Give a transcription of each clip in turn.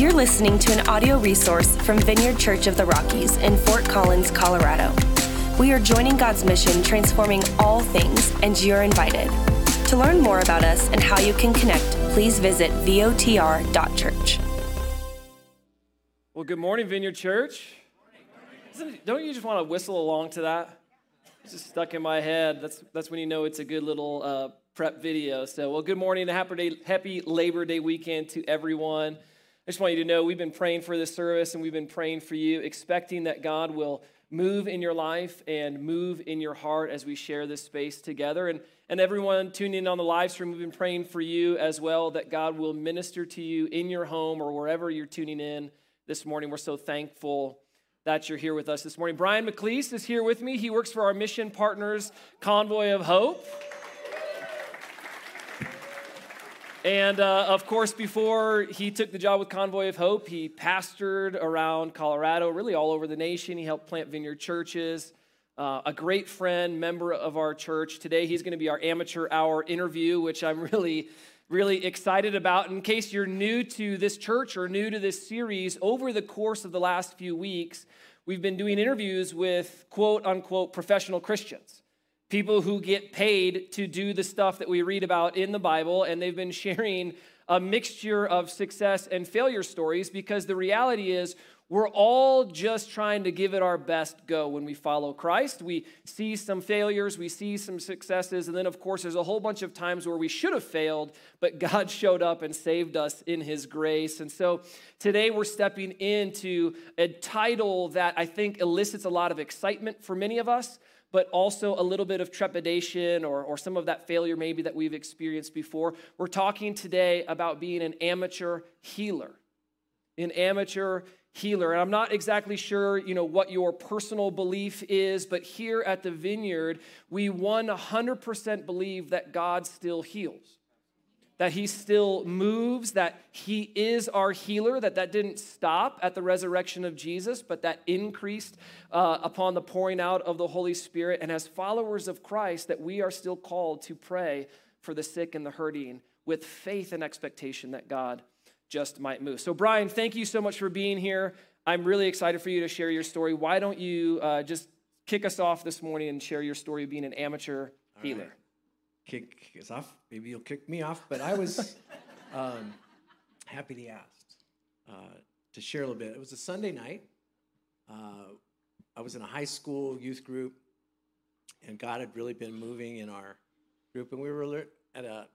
You're listening to an audio resource from Vineyard Church of the Rockies in Fort Collins, Colorado. We are joining God's mission, transforming all things, and you're invited. To learn more about us and how you can connect, please visit votr.church. Well, good morning, Vineyard Church. Don't you just want to whistle along to that? It's just stuck in my head. That's, that's when you know it's a good little uh, prep video. So, well, good morning and happy, day, happy Labor Day weekend to everyone. I just want you to know we've been praying for this service and we've been praying for you, expecting that God will move in your life and move in your heart as we share this space together. And, and everyone tuning in on the live stream, we've been praying for you as well that God will minister to you in your home or wherever you're tuning in this morning. We're so thankful that you're here with us this morning. Brian McLeese is here with me. He works for our mission partners, Convoy of Hope. And uh, of course, before he took the job with Convoy of Hope, he pastored around Colorado, really all over the nation. He helped plant vineyard churches. Uh, a great friend, member of our church. Today, he's going to be our amateur hour interview, which I'm really, really excited about. In case you're new to this church or new to this series, over the course of the last few weeks, we've been doing interviews with quote unquote professional Christians people who get paid to do the stuff that we read about in the Bible, and they've been sharing a mixture of success and failure stories because the reality is we're all just trying to give it our best go when we follow Christ. We see some failures, we see some successes, and then, of course, there's a whole bunch of times where we should have failed, but God showed up and saved us in His grace. And so today we're stepping into a title that I think elicits a lot of excitement for many of us but also a little bit of trepidation or, or some of that failure maybe that we've experienced before. We're talking today about being an amateur healer. An amateur healer. And I'm not exactly sure, you know, what your personal belief is, but here at the Vineyard, we 100% believe that God still heals that he still moves that he is our healer that that didn't stop at the resurrection of jesus but that increased uh, upon the pouring out of the holy spirit. And as followers of christ that we are still called to pray for the sick and the hurting with faith and expectation that god just might move. So brian thank you so much for being here. I'm really excited for you to share your story. Why don't you uh, just kick us off this morning and share your story of being an amateur healer kick us off. Maybe you'll kick me off, but I was um, happy to ask uh, to share a little bit. It was a Sunday night. Uh, I was in a high school youth group, and God had really been moving in our group, and we were alert at a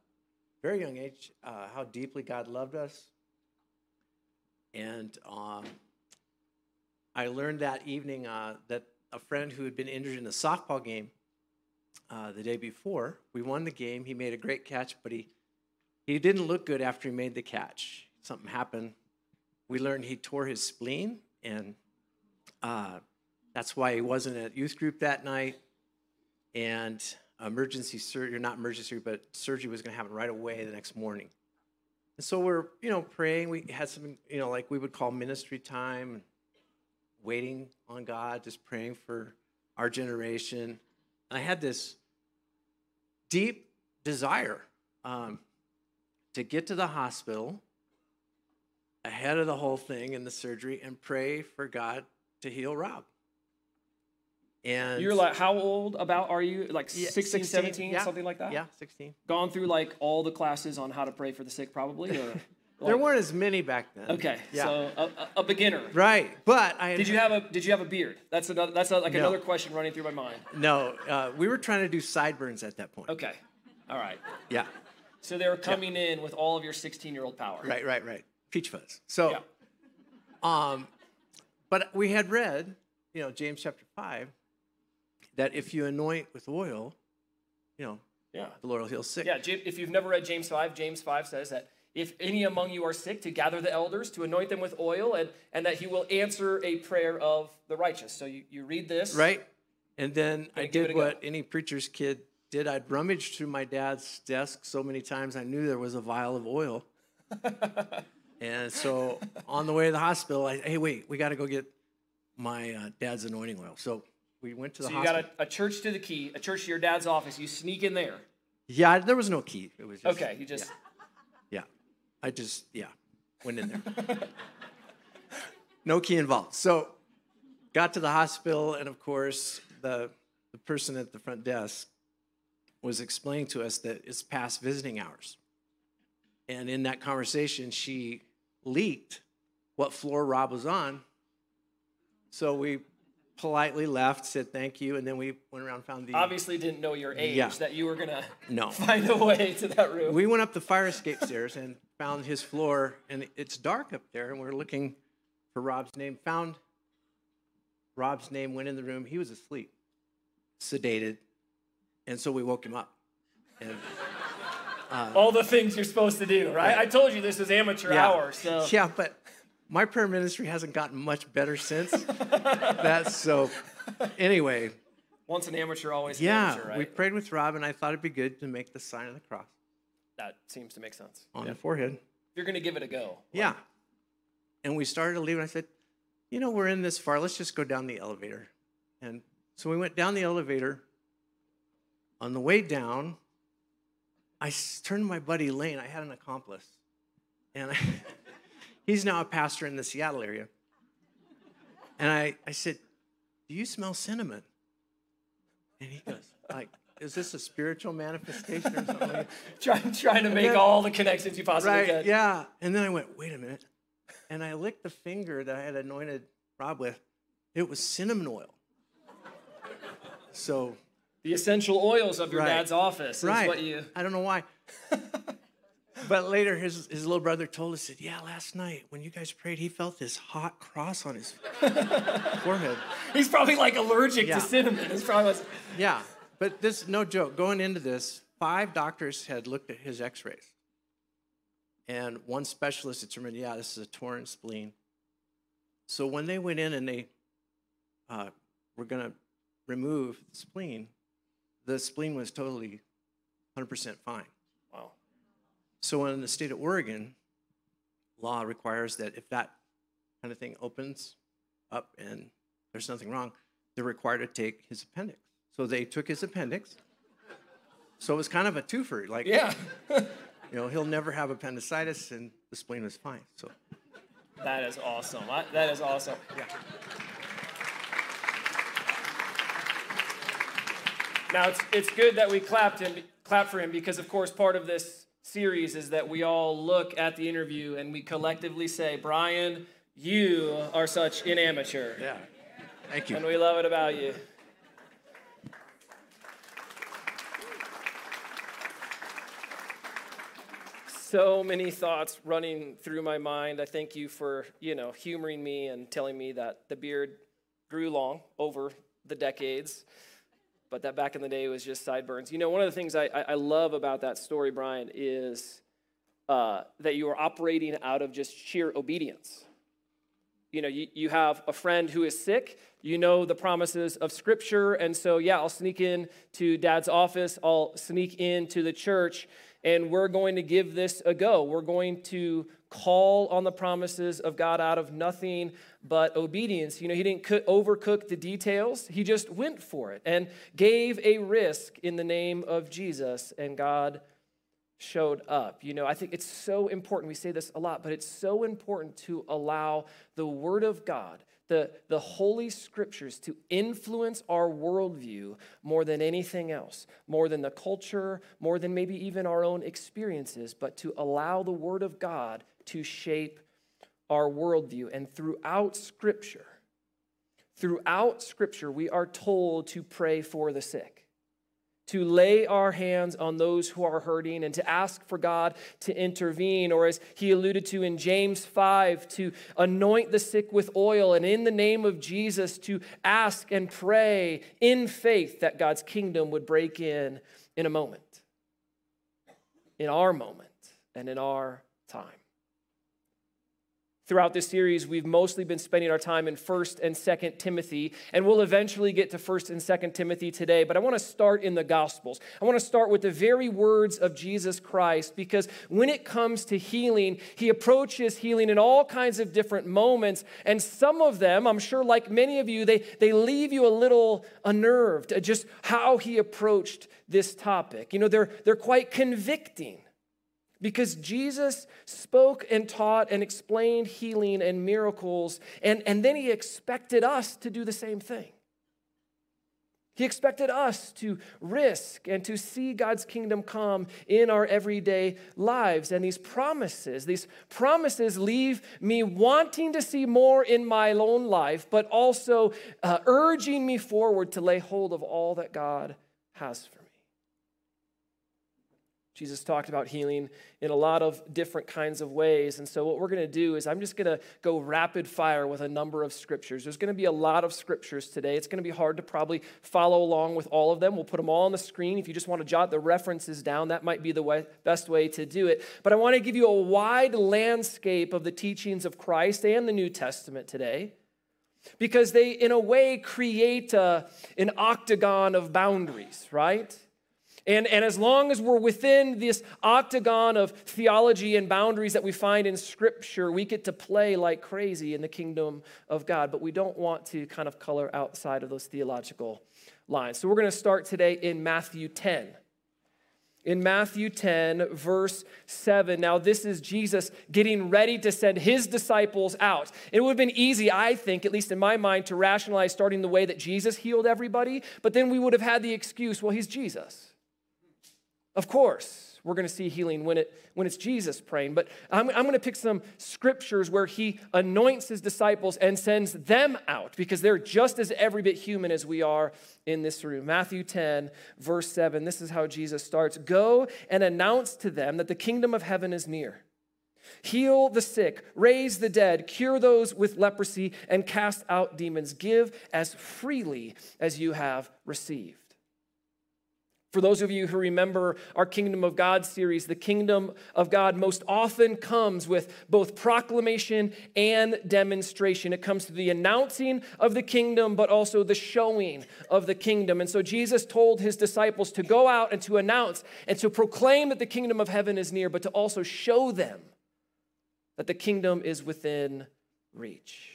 very young age uh, how deeply God loved us. And um, I learned that evening uh, that a friend who had been injured in a softball game uh, the day before. We won the game. He made a great catch, but he he didn't look good after he made the catch. Something happened. We learned he tore his spleen, and uh, that's why he wasn't at youth group that night. And emergency surgery, not emergency, but surgery was going to happen right away the next morning. And so we're, you know, praying. We had some, you know, like we would call ministry time, waiting on God, just praying for our generation. And I had this deep desire um, to get to the hospital ahead of the whole thing and the surgery and pray for God to heal Rob. And You're like, how old about are you? Like Yeah, 16, 17, yeah, something like that? Yeah, 16. Gone through like all the classes on how to pray for the sick, probably? Or, there weren't as many back then. Okay, Yeah. so a, a- beginner. right, but I Did you have a Did you have a beard? That's another. That's like No. another question running through my mind. no? Uh, we were trying to do sideburns at that point. Okay, all right. Yeah, So they were coming in with all of your 16 year old power. right, right, right. Peach fuzz. So, Yeah. um, but we had read, you know, James chapter five, that if you anoint with oil, you know, Yeah. the Lord will heal sick. Yeah. If you've never read James 5, James 5 says that if any among you are sick, to gather the elders, to anoint them with oil, and, and that he will answer a prayer of the righteous. So you, you read this. Right? And then I Gonna give it did what any preacher's kid did. I'd rummaged through my dad's desk so many times I knew there was a vial of oil. and so on the way to the hospital, I hey wait, we got to go get my uh, dad's anointing oil. So we went to the So you hospital. got a, a church to the key, a church to your dad's office. You sneak in there. Yeah, there was no key. It was just, Okay, you just yeah. I just yeah went in there. no key involved. So, got to the hospital, and of course, the, the person at the front desk was explaining to us that it's past visiting hours. And in that conversation, she leaked what floor Rob was on. So we politely left, said thank you, and then we went around and found the. Obviously, didn't know your age Yeah. that you were gonna No. find a way to that room. We went up the fire escape stairs and found his floor, and it's dark up there, and we're looking for Rob's name. Found Rob's name, went in the room. He was asleep, sedated, and so we woke him up. And uh, All the things you're supposed to do, right? Right. I told you this was amateur hour, so yeah, but my prayer ministry hasn't gotten much better since. That's so. Anyway, once an amateur, always an yeah, amateur, right? we prayed with Rob, and I thought it'd be good to make the sign of the cross that seems to make sense. on the forehead. You're gonna give it a go. Yeah. And we started to leave, and I said, you know, we're in this far. Let's just go down the elevator. And so we went down the elevator. On the way down, I turned to my buddy Lane. I had an accomplice. And I, he's now a pastor in the Seattle area. And I, I said, Do you smell cinnamon? And he goes, like, is this a spiritual manifestation or something? Trying, trying to make then- all the connections you possibly right, can. yeah. And then I went, wait a minute. And I licked the finger that I had anointed Rob with. It was cinnamon oil. So, The essential oils of your Right. dad's office is right. what you. I don't know why. but later, his, his little brother told us that, yeah, last night when you guys prayed, he felt this hot cross on his forehead. He's probably like allergic Yeah. to cinnamon. It's probably what's- Yeah, but this, no joke, going into this, five doctors had looked at his x rays. And one specialist determined, yeah, this is a torn spleen. So when they went in and they uh, were going to remove the spleen, the spleen was totally 100% fine. wow. So in the state of Oregon, law requires that if that kind of thing opens up and there's nothing wrong, they're required to take his appendix. So they took his appendix. So it was kind of a twofer. Like, Yeah. you know, he'll never have appendicitis and the spleen was fine. So that is awesome. I, that is awesome. yeah. Now it's it's good that we clapped him clap for him because of course part of this series is that we all look at the interview and we collectively say, Brian, you are such an amateur. Yeah. Thank you. And we love it about you. So many thoughts running through my mind. I thank you for, you know, humoring me and telling me that the beard grew long over the decades, but that back in the day was just sideburns. You know, one of the things I, I love about that story, Brian, is uh, that you are operating out of just sheer obedience. You know you, you have a friend who is sick. You know the promises of scripture. And so yeah i'll sneak in to dad's office. I'll sneak into the church and we're going to give this a go we're going to call on the promises of god out of nothing but obedience you know he didn't cook, overcook the details he just went for it and gave a risk in the name of jesus and god showed up. You know, I think it's so important. We say this a lot, but it's so important to allow the Word of God, the, the Holy Scriptures, to influence our worldview more than anything else, more than the culture, more than maybe even our own experiences, but to allow the Word of God to shape our worldview. And throughout Scripture, throughout Scripture, we are told to pray for the sick to lay our hands on those who are hurting and to ask for God to intervene, or as he alluded to in James 5, to anoint the sick with oil, and in the name of Jesus, to ask and pray in faith that God's kingdom would break in in a moment, in our moment, and in our time. Throughout this series, we've mostly been spending our time in 1st and 2nd Timothy, and we'll eventually get to 1st and 2nd Timothy today, but I want to start in the Gospels. I want to start with the very words of Jesus Christ because when it comes to healing, he approaches healing in all kinds of different moments, and some of them, I'm sure like many of you, they, they leave you a little unnerved at just how he approached this topic. You know, they're, they're quite convicting. Because Jesus spoke and taught and explained healing and miracles, and, and then he expected us to do the same thing. He expected us to risk and to see God's kingdom come in our everyday lives. And these promises, these promises leave me wanting to see more in my own life, but also uh, urging me forward to lay hold of all that God has for me. Jesus talked about healing in a lot of different kinds of ways. And so, what we're going to do is, I'm just going to go rapid fire with a number of scriptures. There's going to be a lot of scriptures today. It's going to be hard to probably follow along with all of them. We'll put them all on the screen. If you just want to jot the references down, that might be the way, best way to do it. But I want to give you a wide landscape of the teachings of Christ and the New Testament today because they, in a way, create a, an octagon of boundaries, right? And, and as long as we're within this octagon of theology and boundaries that we find in Scripture, we get to play like crazy in the kingdom of God. But we don't want to kind of color outside of those theological lines. So we're going to start today in Matthew 10 in Matthew 10, verse 7. Now, this is Jesus getting ready to send his disciples out. It would have been easy, I think, at least in my mind, to rationalize starting the way that Jesus healed everybody, but then we would have had the excuse well, he's Jesus. Of course, we're going to see healing when, it, when it's Jesus praying, but I'm, I'm going to pick some scriptures where he anoints his disciples and sends them out because they're just as every bit human as we are in this room. Matthew 10, verse 7, this is how Jesus starts Go and announce to them that the kingdom of heaven is near. Heal the sick, raise the dead, cure those with leprosy, and cast out demons. Give as freely as you have received. For those of you who remember our Kingdom of God series, the kingdom of God most often comes with both proclamation and demonstration. It comes to the announcing of the kingdom, but also the showing of the kingdom. And so Jesus told his disciples to go out and to announce and to proclaim that the kingdom of heaven is near, but to also show them that the kingdom is within reach.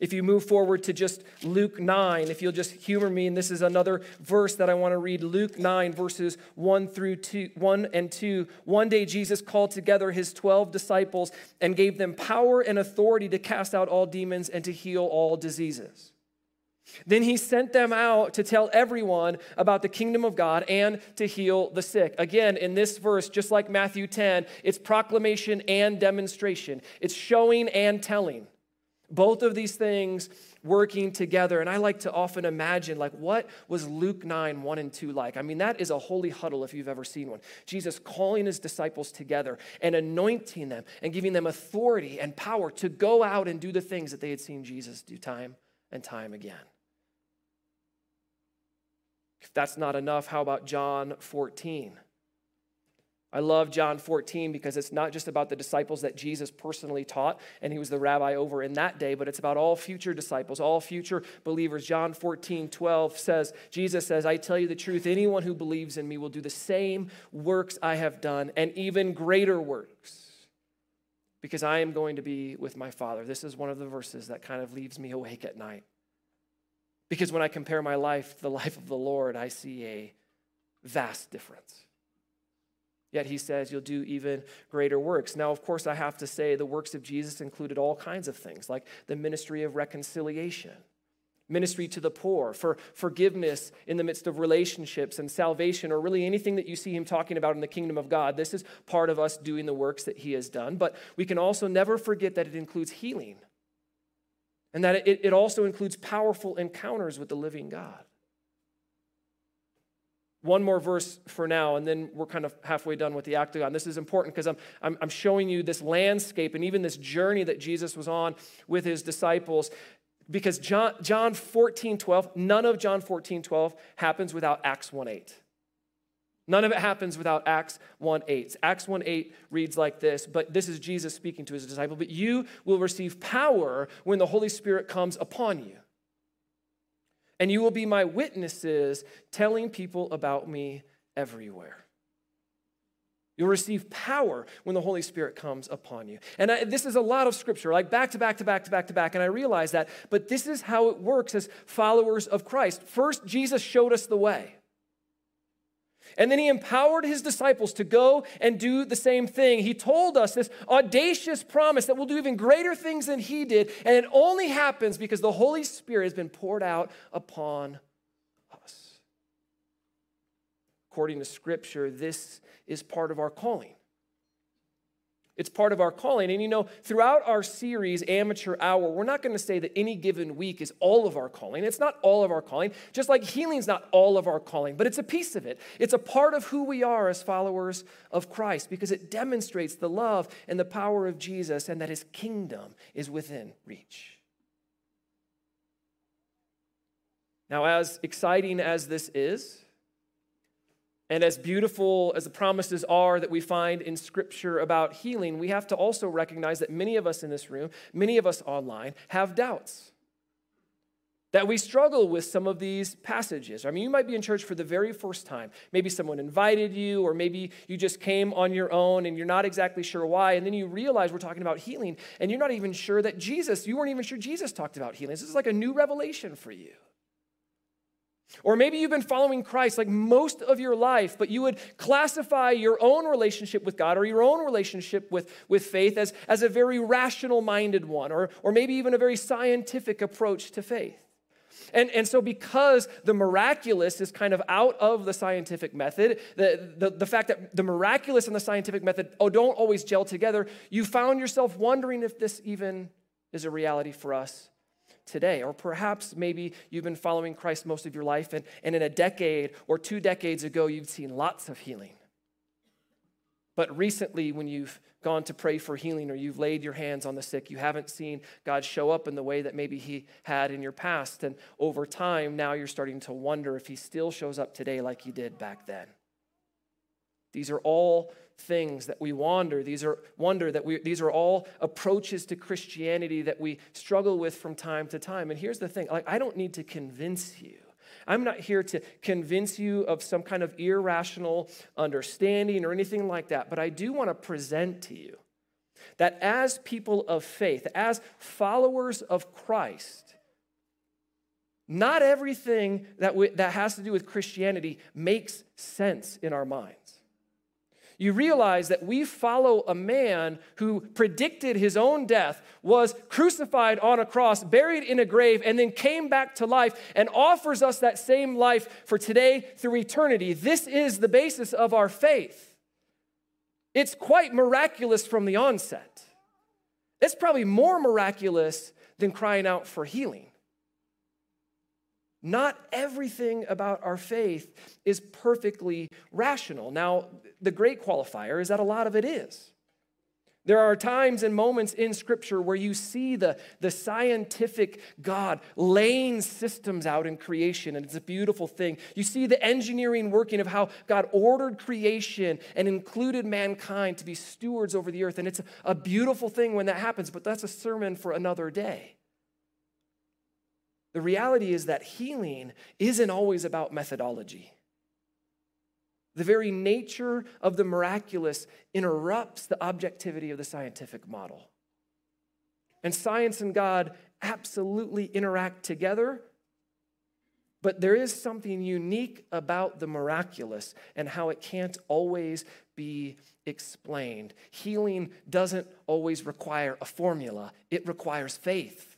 If you move forward to just Luke 9, if you'll just humor me, and this is another verse that I want to read Luke 9, verses 1 through 2, 1 and 2. One day Jesus called together his 12 disciples and gave them power and authority to cast out all demons and to heal all diseases. Then he sent them out to tell everyone about the kingdom of God and to heal the sick. Again, in this verse, just like Matthew 10, it's proclamation and demonstration, it's showing and telling. Both of these things working together. And I like to often imagine, like, what was Luke 9, 1 and 2 like? I mean, that is a holy huddle if you've ever seen one. Jesus calling his disciples together and anointing them and giving them authority and power to go out and do the things that they had seen Jesus do time and time again. If that's not enough, how about John 14? I love John 14 because it's not just about the disciples that Jesus personally taught, and he was the rabbi over in that day, but it's about all future disciples, all future believers. John 14, 12 says, Jesus says, I tell you the truth, anyone who believes in me will do the same works I have done, and even greater works, because I am going to be with my Father. This is one of the verses that kind of leaves me awake at night. Because when I compare my life to the life of the Lord, I see a vast difference. Yet he says you'll do even greater works. Now, of course, I have to say the works of Jesus included all kinds of things, like the ministry of reconciliation, ministry to the poor, for forgiveness in the midst of relationships and salvation, or really anything that you see him talking about in the kingdom of God. This is part of us doing the works that he has done. But we can also never forget that it includes healing and that it, it also includes powerful encounters with the living God. One more verse for now, and then we're kind of halfway done with the octagon. This is important because I'm, I'm, I'm showing you this landscape and even this journey that Jesus was on with his disciples. Because John, John 14, 12, none of John 14, 12 happens without Acts 1 8. None of it happens without Acts 1 8. Acts 1 8 reads like this, but this is Jesus speaking to his disciple. But you will receive power when the Holy Spirit comes upon you and you will be my witnesses, telling people about me everywhere. You'll receive power when the Holy Spirit comes upon you. And I, this is a lot of scripture, like back to back to back to back to back. And I realize that, but this is how it works as followers of Christ. First, Jesus showed us the way. And then he empowered his disciples to go and do the same thing. He told us this audacious promise that we'll do even greater things than he did. And it only happens because the Holy Spirit has been poured out upon us. According to Scripture, this is part of our calling. It's part of our calling. And you know, throughout our series, Amateur Hour, we're not going to say that any given week is all of our calling. It's not all of our calling, just like healing's not all of our calling, but it's a piece of it. It's a part of who we are as followers of Christ because it demonstrates the love and the power of Jesus and that his kingdom is within reach. Now, as exciting as this is, and as beautiful as the promises are that we find in Scripture about healing, we have to also recognize that many of us in this room, many of us online, have doubts. That we struggle with some of these passages. I mean, you might be in church for the very first time. Maybe someone invited you, or maybe you just came on your own and you're not exactly sure why. And then you realize we're talking about healing, and you're not even sure that Jesus, you weren't even sure Jesus talked about healing. This is like a new revelation for you. Or maybe you've been following Christ like most of your life, but you would classify your own relationship with God or your own relationship with, with faith as, as a very rational minded one, or, or maybe even a very scientific approach to faith. And, and so, because the miraculous is kind of out of the scientific method, the, the, the fact that the miraculous and the scientific method oh, don't always gel together, you found yourself wondering if this even is a reality for us today. Or perhaps maybe you've been following Christ most of your life, and, and in a decade or two decades ago, you've seen lots of healing. But recently, when you've gone to pray for healing or you've laid your hands on the sick, you haven't seen God show up in the way that maybe He had in your past. And over time, now you're starting to wonder if He still shows up today like He did back then. These are all things that we wander. These are wonder that we these are all approaches to Christianity that we struggle with from time to time. And here's the thing, like I don't need to convince you. I'm not here to convince you of some kind of irrational understanding or anything like that, but I do want to present to you that as people of faith, as followers of Christ, not everything that, we, that has to do with Christianity makes sense in our minds you realize that we follow a man who predicted his own death, was crucified on a cross, buried in a grave, and then came back to life and offers us that same life for today through eternity. This is the basis of our faith. It's quite miraculous from the onset. It's probably more miraculous than crying out for healing. Not everything about our faith is perfectly rational. Now, the great qualifier is that a lot of it is. There are times and moments in Scripture where you see the, the scientific God laying systems out in creation, and it's a beautiful thing. You see the engineering working of how God ordered creation and included mankind to be stewards over the earth, and it's a, a beautiful thing when that happens, but that's a sermon for another day. The reality is that healing isn't always about methodology. The very nature of the miraculous interrupts the objectivity of the scientific model. And science and God absolutely interact together, but there is something unique about the miraculous and how it can't always be explained. Healing doesn't always require a formula, it requires faith.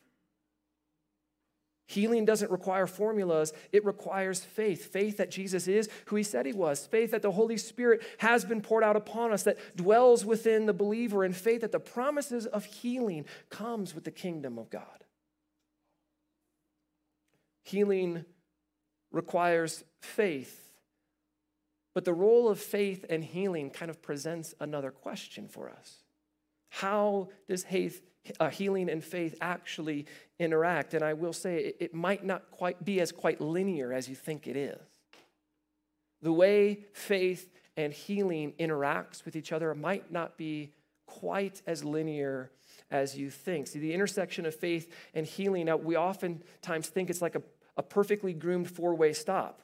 Healing doesn't require formulas, it requires faith. Faith that Jesus is who he said he was. Faith that the Holy Spirit has been poured out upon us, that dwells within the believer, and faith that the promises of healing comes with the kingdom of God. Healing requires faith, but the role of faith and healing kind of presents another question for us. How does uh, healing and faith actually interact. And I will say it, it might not quite be as quite linear as you think it is. The way faith and healing interacts with each other might not be quite as linear as you think. See, the intersection of faith and healing, now we oftentimes think it's like a, a perfectly groomed four way stop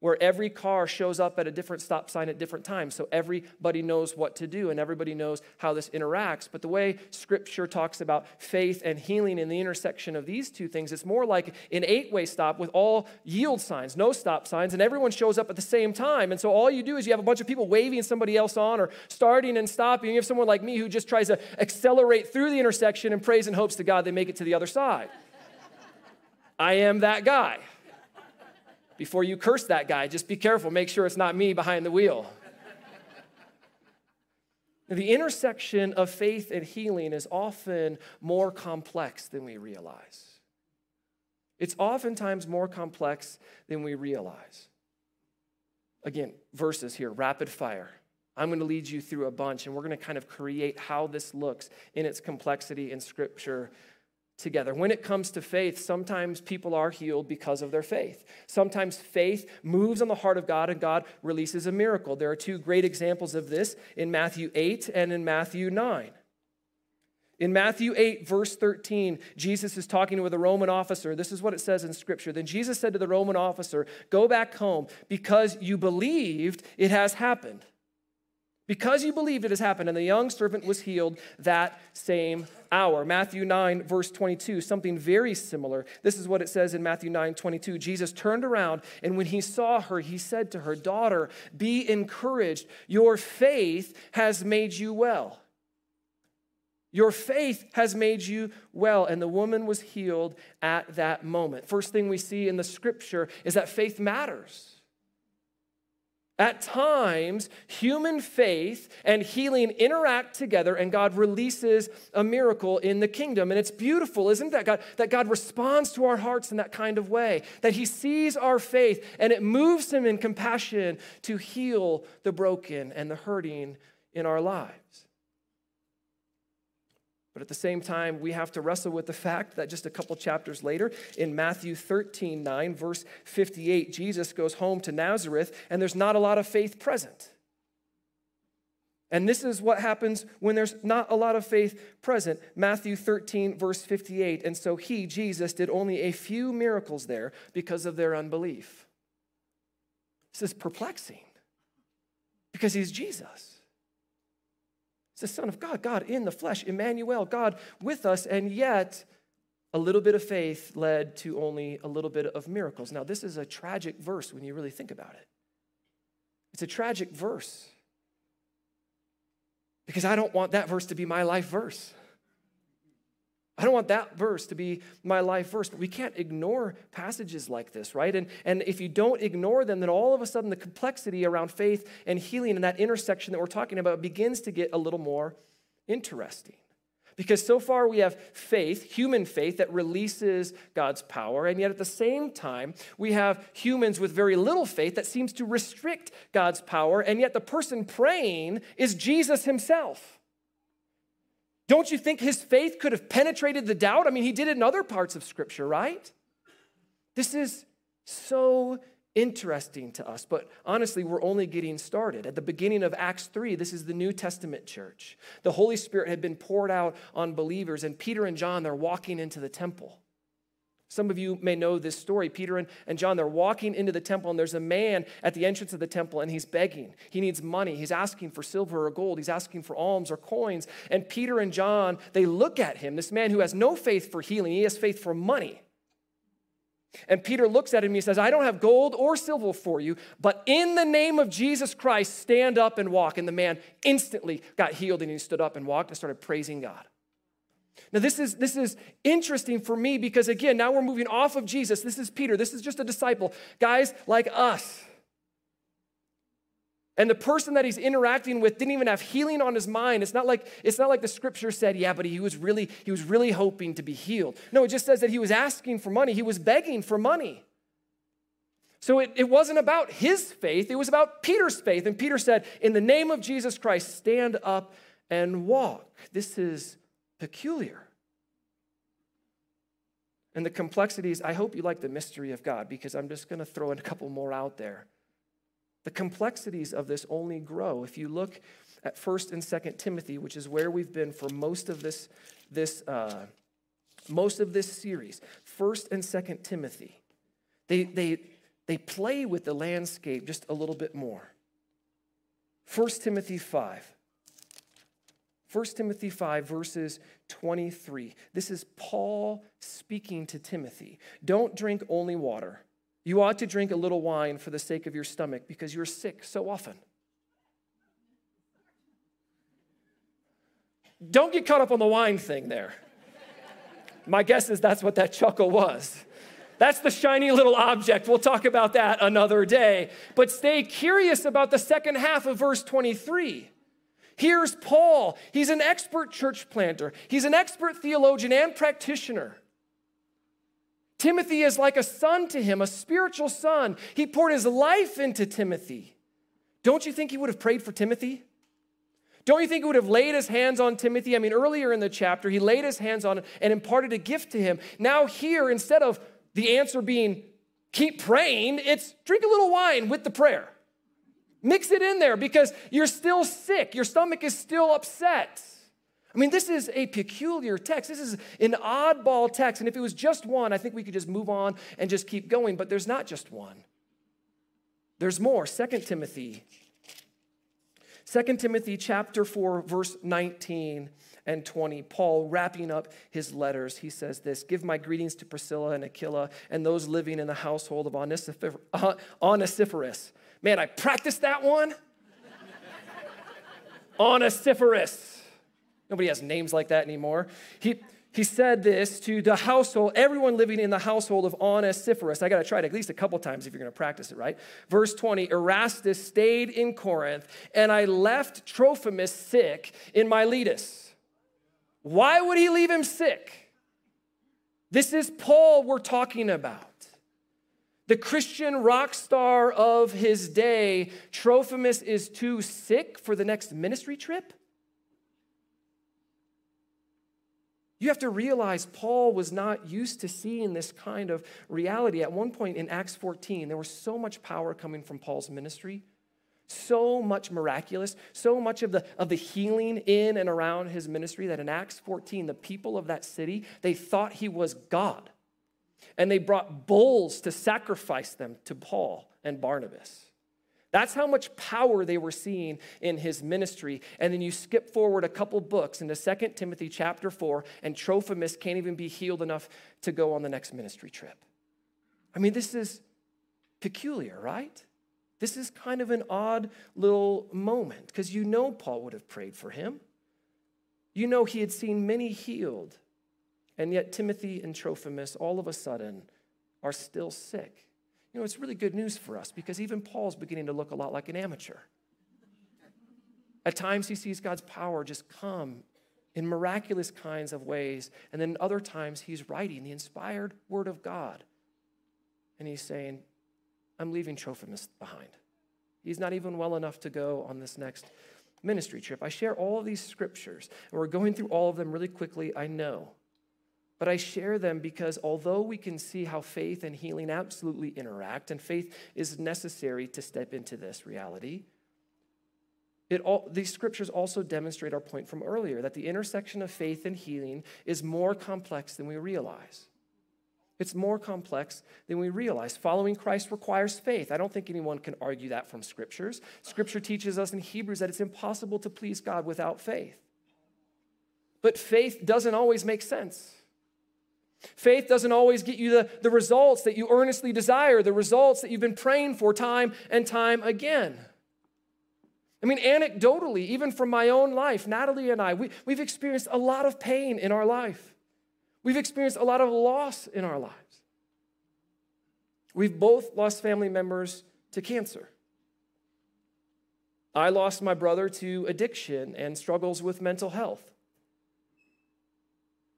where every car shows up at a different stop sign at different times. So everybody knows what to do and everybody knows how this interacts. But the way scripture talks about faith and healing in the intersection of these two things, it's more like an eight way stop with all yield signs, no stop signs, and everyone shows up at the same time. And so all you do is you have a bunch of people waving somebody else on or starting and stopping. You have someone like me who just tries to accelerate through the intersection and prays and hopes to God they make it to the other side. I am that guy before you curse that guy, just be careful. Make sure it's not me behind the wheel. the intersection of faith and healing is often more complex than we realize. It's oftentimes more complex than we realize. Again, verses here, rapid fire. I'm going to lead you through a bunch, and we're going to kind of create how this looks in its complexity in Scripture together. When it comes to faith, sometimes people are healed because of their faith. Sometimes faith moves on the heart of God and God releases a miracle. There are two great examples of this in Matthew 8 and in Matthew 9. In Matthew 8, verse 13, Jesus is talking with a Roman officer. This is what it says in Scripture. Then Jesus said to the Roman officer, Go back home because you believed it has happened. Because you believed it has happened, and the young servant was healed that same hour. Matthew 9, verse 22, something very similar. This is what it says in Matthew 9, 22. Jesus turned around, and when he saw her, he said to her, Daughter, be encouraged. Your faith has made you well. Your faith has made you well. And the woman was healed at that moment. First thing we see in the scripture is that faith matters. At times, human faith and healing interact together, and God releases a miracle in the kingdom. And it's beautiful, isn't that God? That God responds to our hearts in that kind of way, that He sees our faith and it moves Him in compassion to heal the broken and the hurting in our lives. But at the same time, we have to wrestle with the fact that just a couple chapters later, in Matthew 13, 9, verse 58, Jesus goes home to Nazareth, and there's not a lot of faith present. And this is what happens when there's not a lot of faith present. Matthew 13, verse 58. And so he, Jesus, did only a few miracles there because of their unbelief. This is perplexing because he's Jesus. It's the Son of God, God in the flesh, Emmanuel, God with us, and yet a little bit of faith led to only a little bit of miracles. Now, this is a tragic verse when you really think about it. It's a tragic verse because I don't want that verse to be my life verse. I don't want that verse to be my life verse, but we can't ignore passages like this, right? And, and if you don't ignore them, then all of a sudden the complexity around faith and healing and that intersection that we're talking about begins to get a little more interesting. Because so far we have faith, human faith, that releases God's power, and yet at the same time, we have humans with very little faith that seems to restrict God's power, and yet the person praying is Jesus himself. Don't you think his faith could have penetrated the doubt? I mean, he did it in other parts of Scripture, right? This is so interesting to us, but honestly, we're only getting started. At the beginning of Acts 3, this is the New Testament church. The Holy Spirit had been poured out on believers, and Peter and John, they're walking into the temple. Some of you may know this story. Peter and, and John, they're walking into the temple, and there's a man at the entrance of the temple, and he's begging. He needs money. He's asking for silver or gold. He's asking for alms or coins. And Peter and John, they look at him, this man who has no faith for healing, he has faith for money. And Peter looks at him and he says, I don't have gold or silver for you, but in the name of Jesus Christ, stand up and walk. And the man instantly got healed and he stood up and walked and started praising God. Now, this is, this is interesting for me because, again, now we're moving off of Jesus. This is Peter. This is just a disciple. Guys like us. And the person that he's interacting with didn't even have healing on his mind. It's not like, it's not like the scripture said, yeah, but he was really, he was really hoping to be healed. No, it just says that he was asking for money. He was begging for money. So it, it wasn't about his faith, it was about Peter's faith. And Peter said, In the name of Jesus Christ, stand up and walk. This is peculiar. And the complexities, I hope you like the mystery of God because I'm just going to throw in a couple more out there. The complexities of this only grow. If you look at 1st and 2nd Timothy, which is where we've been for most of this, this, uh, most of this series, 1st and 2nd Timothy, they, they, they play with the landscape just a little bit more. 1 Timothy 5. 1 Timothy 5, verses 23. This is Paul speaking to Timothy. Don't drink only water. You ought to drink a little wine for the sake of your stomach because you're sick so often. Don't get caught up on the wine thing there. My guess is that's what that chuckle was. That's the shiny little object. We'll talk about that another day. But stay curious about the second half of verse 23. Here's Paul. He's an expert church planter, he's an expert theologian and practitioner. Timothy is like a son to him, a spiritual son. He poured his life into Timothy. Don't you think he would have prayed for Timothy? Don't you think he would have laid his hands on Timothy? I mean, earlier in the chapter, he laid his hands on and imparted a gift to him. Now, here, instead of the answer being keep praying, it's drink a little wine with the prayer. Mix it in there because you're still sick, your stomach is still upset. I mean, this is a peculiar text. This is an oddball text. And if it was just one, I think we could just move on and just keep going. But there's not just one, there's more. Second Timothy 2 Timothy chapter 4 verse 19 and 20 Paul wrapping up his letters he says this give my greetings to Priscilla and Aquila and those living in the household of uh, Onesiphorus man I practiced that one on a Onesiphorus nobody has names like that anymore he he said this to the household, everyone living in the household of Onesiphorus. I got to try it at least a couple times if you're going to practice it, right? Verse 20 Erastus stayed in Corinth, and I left Trophimus sick in Miletus. Why would he leave him sick? This is Paul we're talking about. The Christian rock star of his day, Trophimus is too sick for the next ministry trip? You have to realize Paul was not used to seeing this kind of reality. At one point in Acts 14, there was so much power coming from Paul's ministry, so much miraculous, so much of the, of the healing in and around his ministry that in Acts 14, the people of that city, they thought he was God. And they brought bulls to sacrifice them to Paul and Barnabas. That's how much power they were seeing in his ministry. And then you skip forward a couple books into 2 Timothy chapter 4, and Trophimus can't even be healed enough to go on the next ministry trip. I mean, this is peculiar, right? This is kind of an odd little moment because you know Paul would have prayed for him. You know he had seen many healed. And yet, Timothy and Trophimus all of a sudden are still sick. You know, it's really good news for us because even Paul's beginning to look a lot like an amateur. At times, he sees God's power just come in miraculous kinds of ways. And then other times, he's writing the inspired word of God. And he's saying, I'm leaving Trophimus behind. He's not even well enough to go on this next ministry trip. I share all of these scriptures, and we're going through all of them really quickly, I know. But I share them because although we can see how faith and healing absolutely interact, and faith is necessary to step into this reality, it all, these scriptures also demonstrate our point from earlier that the intersection of faith and healing is more complex than we realize. It's more complex than we realize. Following Christ requires faith. I don't think anyone can argue that from scriptures. Scripture teaches us in Hebrews that it's impossible to please God without faith. But faith doesn't always make sense. Faith doesn't always get you the, the results that you earnestly desire, the results that you've been praying for time and time again. I mean, anecdotally, even from my own life, Natalie and I, we, we've experienced a lot of pain in our life. We've experienced a lot of loss in our lives. We've both lost family members to cancer. I lost my brother to addiction and struggles with mental health.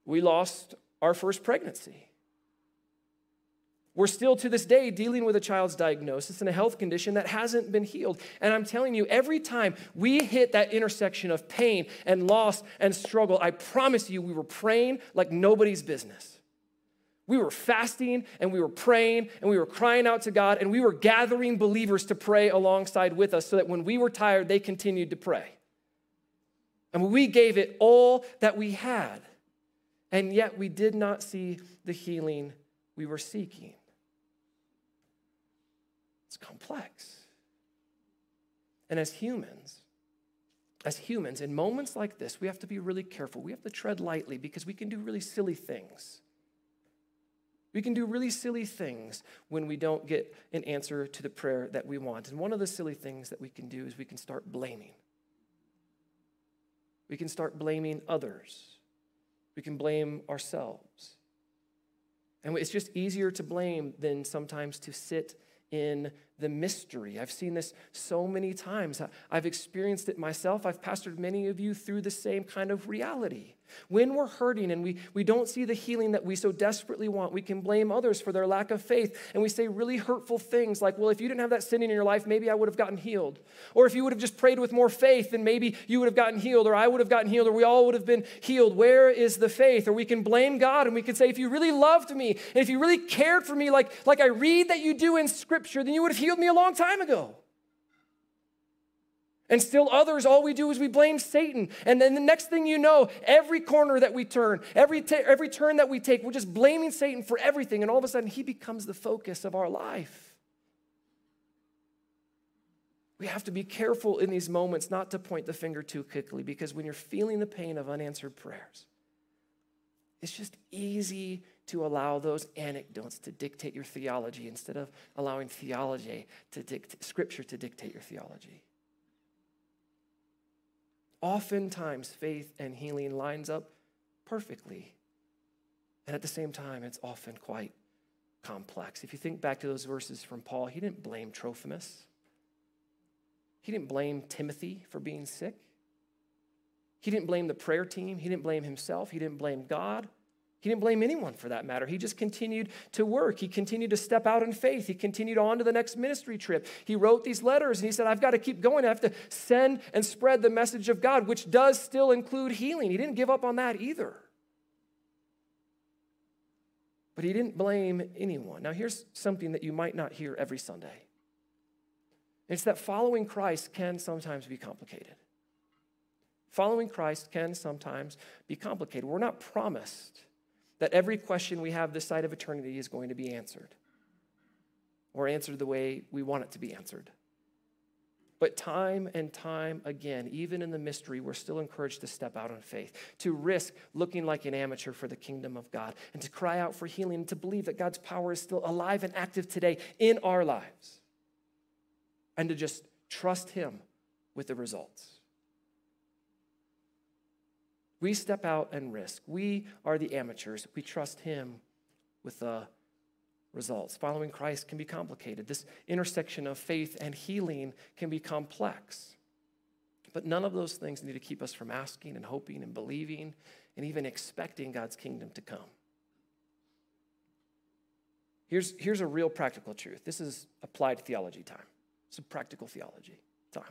We lost our first pregnancy. We're still to this day dealing with a child's diagnosis and a health condition that hasn't been healed. And I'm telling you, every time we hit that intersection of pain and loss and struggle, I promise you, we were praying like nobody's business. We were fasting and we were praying and we were crying out to God and we were gathering believers to pray alongside with us so that when we were tired, they continued to pray. And we gave it all that we had and yet we did not see the healing we were seeking. It's complex. And as humans, as humans, in moments like this, we have to be really careful. We have to tread lightly because we can do really silly things. We can do really silly things when we don't get an answer to the prayer that we want. And one of the silly things that we can do is we can start blaming. We can start blaming others. We can blame ourselves. And it's just easier to blame than sometimes to sit in the mystery. I've seen this so many times. I've experienced it myself. I've pastored many of you through the same kind of reality. When we're hurting and we, we don't see the healing that we so desperately want, we can blame others for their lack of faith. And we say really hurtful things like, well, if you didn't have that sin in your life, maybe I would have gotten healed. Or if you would have just prayed with more faith, then maybe you would have gotten healed, or I would have gotten healed, or we all would have been healed. Where is the faith? Or we can blame God and we can say, if you really loved me and if you really cared for me like, like I read that you do in Scripture, then you would have healed me a long time ago. And still others, all we do is we blame Satan. And then the next thing you know, every corner that we turn, every, ta- every turn that we take, we're just blaming Satan for everything. And all of a sudden, he becomes the focus of our life. We have to be careful in these moments not to point the finger too quickly because when you're feeling the pain of unanswered prayers, it's just easy to allow those anecdotes to dictate your theology instead of allowing theology to dictate, scripture to dictate your theology. Oftentimes, faith and healing lines up perfectly. And at the same time, it's often quite complex. If you think back to those verses from Paul, he didn't blame Trophimus. He didn't blame Timothy for being sick. He didn't blame the prayer team. He didn't blame himself. He didn't blame God. He didn't blame anyone for that matter. He just continued to work. He continued to step out in faith. He continued on to the next ministry trip. He wrote these letters and he said, I've got to keep going. I have to send and spread the message of God, which does still include healing. He didn't give up on that either. But he didn't blame anyone. Now, here's something that you might not hear every Sunday it's that following Christ can sometimes be complicated. Following Christ can sometimes be complicated. We're not promised that every question we have this side of eternity is going to be answered or answered the way we want it to be answered. But time and time again, even in the mystery, we're still encouraged to step out in faith, to risk looking like an amateur for the kingdom of God, and to cry out for healing, and to believe that God's power is still alive and active today in our lives, and to just trust Him with the results. We step out and risk. We are the amateurs. We trust Him with the results. Following Christ can be complicated. This intersection of faith and healing can be complex. But none of those things need to keep us from asking and hoping and believing and even expecting God's kingdom to come. Here's, here's a real practical truth. This is applied theology time. It's a practical theology time.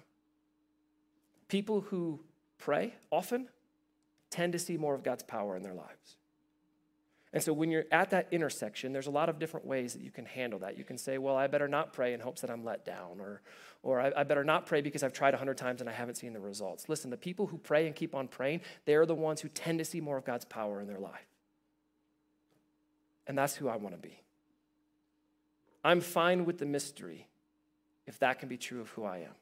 People who pray often tend to see more of God's power in their lives. And so when you're at that intersection, there's a lot of different ways that you can handle that. You can say, well, I better not pray in hopes that I'm let down, or, or I, I better not pray because I've tried 100 times and I haven't seen the results. Listen, the people who pray and keep on praying, they're the ones who tend to see more of God's power in their life. And that's who I want to be. I'm fine with the mystery if that can be true of who I am.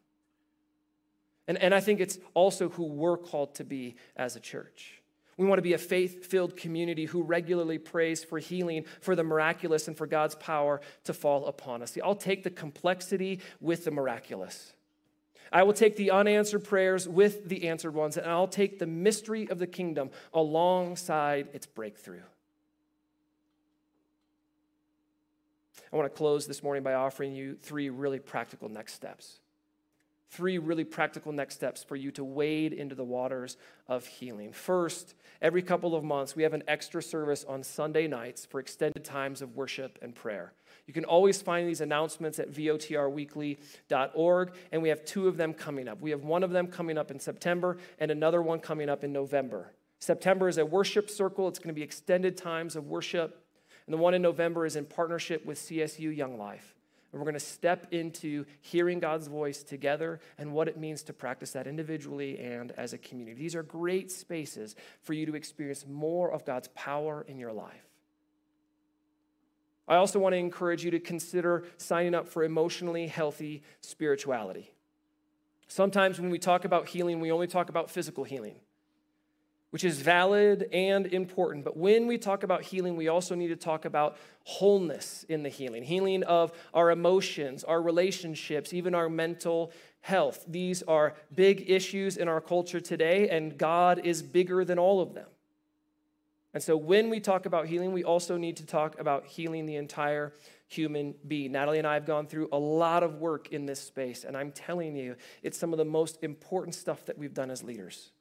And, and I think it's also who we're called to be as a church. We want to be a faith filled community who regularly prays for healing, for the miraculous, and for God's power to fall upon us. See, I'll take the complexity with the miraculous. I will take the unanswered prayers with the answered ones, and I'll take the mystery of the kingdom alongside its breakthrough. I want to close this morning by offering you three really practical next steps three really practical next steps for you to wade into the waters of healing. First, every couple of months, we have an extra service on Sunday nights for extended times of worship and prayer. You can always find these announcements at votrweekly.org, and we have two of them coming up. We have one of them coming up in September and another one coming up in November. September is a worship circle, it's going to be extended times of worship. And the one in November is in partnership with CSU Young Life. And we're going to step into hearing God's voice together and what it means to practice that individually and as a community. These are great spaces for you to experience more of God's power in your life. I also want to encourage you to consider signing up for emotionally healthy spirituality. Sometimes when we talk about healing, we only talk about physical healing, which is valid and important. But when we talk about healing, we also need to talk about wholeness in the healing healing of our emotions, our relationships, even our mental health. These are big issues in our culture today, and God is bigger than all of them. And so when we talk about healing, we also need to talk about healing the entire human being. Natalie and I have gone through a lot of work in this space, and I'm telling you, it's some of the most important stuff that we've done as leaders.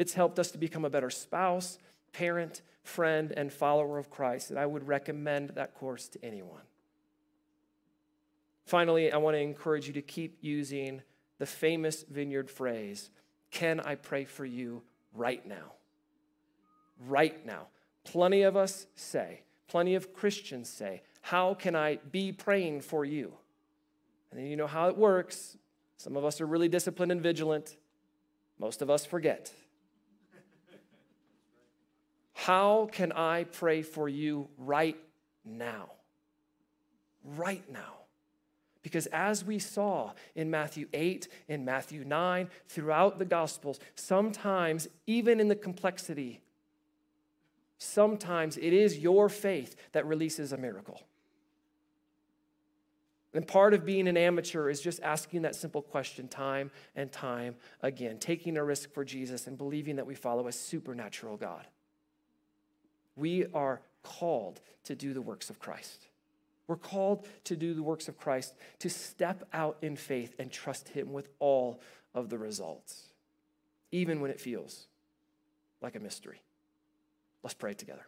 It's helped us to become a better spouse, parent, friend, and follower of Christ, and I would recommend that course to anyone. Finally, I want to encourage you to keep using the famous vineyard phrase Can I pray for you right now? Right now. Plenty of us say, Plenty of Christians say, How can I be praying for you? And then you know how it works. Some of us are really disciplined and vigilant, most of us forget. How can I pray for you right now? Right now. Because as we saw in Matthew 8, in Matthew 9, throughout the Gospels, sometimes, even in the complexity Sometimes it is your faith that releases a miracle. And part of being an amateur is just asking that simple question time and time again, taking a risk for Jesus and believing that we follow a supernatural God. We are called to do the works of Christ. We're called to do the works of Christ, to step out in faith and trust Him with all of the results, even when it feels like a mystery. Let's pray together.